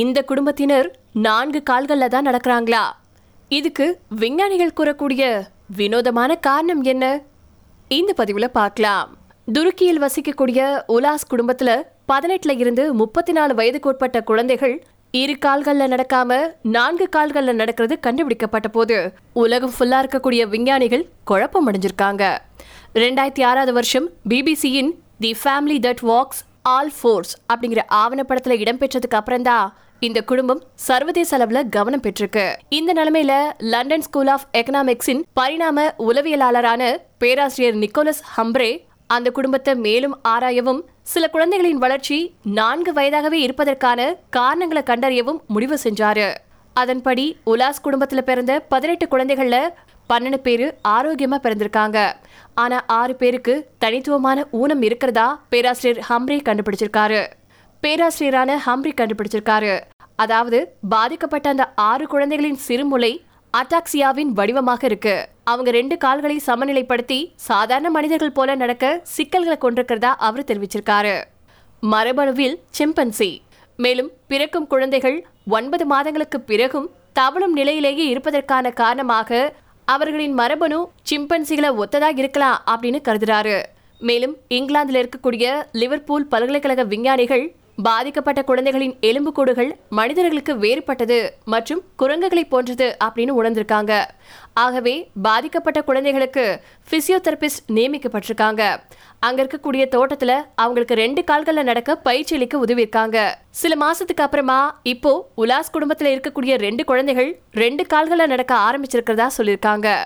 இந்த குடும்பத்தினர் நான்கு கால்களில் தான் நடக்கிறாங்களா? இதுக்கு விஞ்ஞானிகள் கூறக்கூடிய வினோதமான காரணம் என்ன? இந்த பதிவில் பார்க்கலாம். துருக்கியில் வசிக்கக்கூடிய உலாஸ் குடும்பத்தில் பதினெட்டுல இருந்து முப்பத்தி நாலு வயதுக்கு உட்பட்ட குழந்தைகள் இரு கால்களில் நடக்காம நான்கு கால்களில் நடக்கிறது கண்டுபிடிக்கப்பட்ட போது உலகம் ஃபுல்லா இருக்கக்கூடிய விஞ்ஞானிகள் குழப்பம் அடைஞ்சிருக்காங்க. ரெண்டாயிரத்தி ஆறாவது வருஷம் பிபிசியின் the family that walks all fours அப்படிங்கிற ஆவணப்படத்துல இடம்பெற்றதுக்கு அப்புறம் தான் இந்த குடும்பம் சர்வதேச அளவுல கவனம் பெற்றிருக்கு. இந்த நிலைமையில லண்டன் ஸ்கூல் ஆஃப் எக்கனாமிக்ஸின் பரிணாம உளவியலாளரான பேராசிரியர் நிக்கோலஸ் ஹம்ப்ரே அந்த குடும்பத்தை மேலும் ஆராயவும் சில குழந்தைகளின் வளர்ச்சி நான்கு வயதாகவே இருப்பதற்கான காரணங்களை கண்டறியவும் முடிவு செஞ்சாரு. அதன்படி உலாஸ் குடும்பத்தில் பிறந்த பதினெட்டு குழந்தைகள்ல பன்னெண்டு பேரு ஆரோக்கியமா பிறந்திருக்காங்க. ஆனா ஆறு பேருக்கு தனித்துவமான ஊனம் இருக்கிறதா பேராசிரியர் ஹம்ரி கண்டுபிடிச்சிருக்காரு. பேராசிரியரான ஹம்ப்ரி கண்டுபிடிச்சிருக்காரு. அதாவது பாதிக்கப்பட்ட அந்த ஆறு குழந்தைகளின் சிறுமுலை அட்டாக்சியாவின் வடிவமாக இருக்கு. அவங்க ரெண்டு கால்களை சமநிலைப்படுத்தி சாதாரண மனிதர்கள் போல நடக்க சிக்கல்களை கொண்டிருக்கிறதா அவர் தெரிவிச்சிருக்காரு. மரபணுவில் சிம்பன்சி. மேலும் பிறக்கும் குழந்தைகள் ஒன்பது மாதங்களுக்கு பிறகும் தவளும் நிலையிலேயே இருப்பதற்கான காரணமாக அவர்களின் மரபணு சிம்பன்சிகளை ஒத்ததாக இருக்கலாம் அப்படின்னு கருதுறாரு. மேலும் இங்கிலாந்தில் இருக்கக்கூடிய லிவர்பூல் பல்கலைக்கழக விஞ்ஞானிகள் பாதிக்கப்பட்ட குழந்தைகளின் எலும்புக்கூடுகள் மனிதர்களுக்கு வேறுபட்டது மற்றும் குரங்குகளை போன்றது அப்படின்னு உணர்ந்திருக்காங்க. ஆகவே பாதிக்கப்பட்ட குழந்தைகளுக்கு பிசியோதெரபிஸ்ட் நியமிக்கப்பட்டிருக்காங்க. அங்க இருக்கக்கூடிய தோட்டத்துல அவங்களுக்கு ரெண்டு கால்கள்ல நடக்க பயிற்சி அளிக்க உதவியிருக்காங்க. சில மாசத்துக்கு அப்புறமா இப்போ உலாஸ் குடும்பத்துல இருக்கக்கூடிய ரெண்டு குழந்தைகள் ரெண்டு கால்கள்ல நடக்க ஆரம்பிச்சிருக்கிறதா சொல்லியிருக்காங்க.